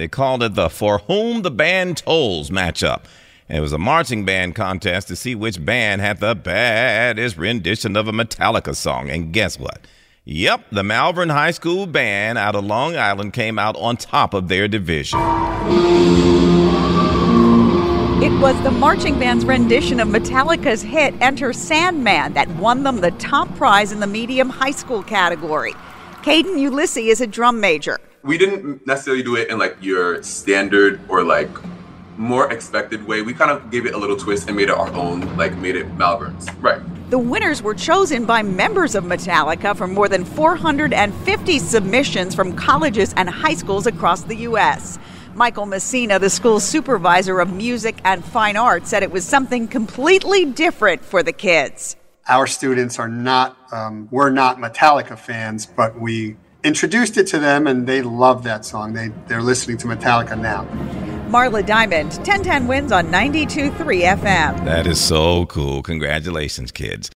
They called it the For Whom the Band Tolls matchup. And it was a marching band contest to see which band had the baddest rendition of a Metallica song. And guess what? Yep, the Malverne High School Band out of Long Island came out on top of their division. It was the marching band's rendition of Metallica's hit Enter Sandman that won them the top prize in the medium high school category. Caden Ulysses is a drum major we didn't necessarily do it in like your standard or like more expected way. We kind of gave it a little twist and made it our own, like made it Malverne's. Right. The winners were chosen by members of Metallica from more than 450 submissions from colleges and high schools across the U.S. Michael Messina, the school's supervisor of music and fine arts, said it was something completely different for the kids. Our students are not, um, we're not Metallica fans, but we introduced it to them and they love that song. They, they're listening to Metallica now. Marla Diamond, 1010 WINS on 92.3 FM. That is so cool. Congratulations, kids.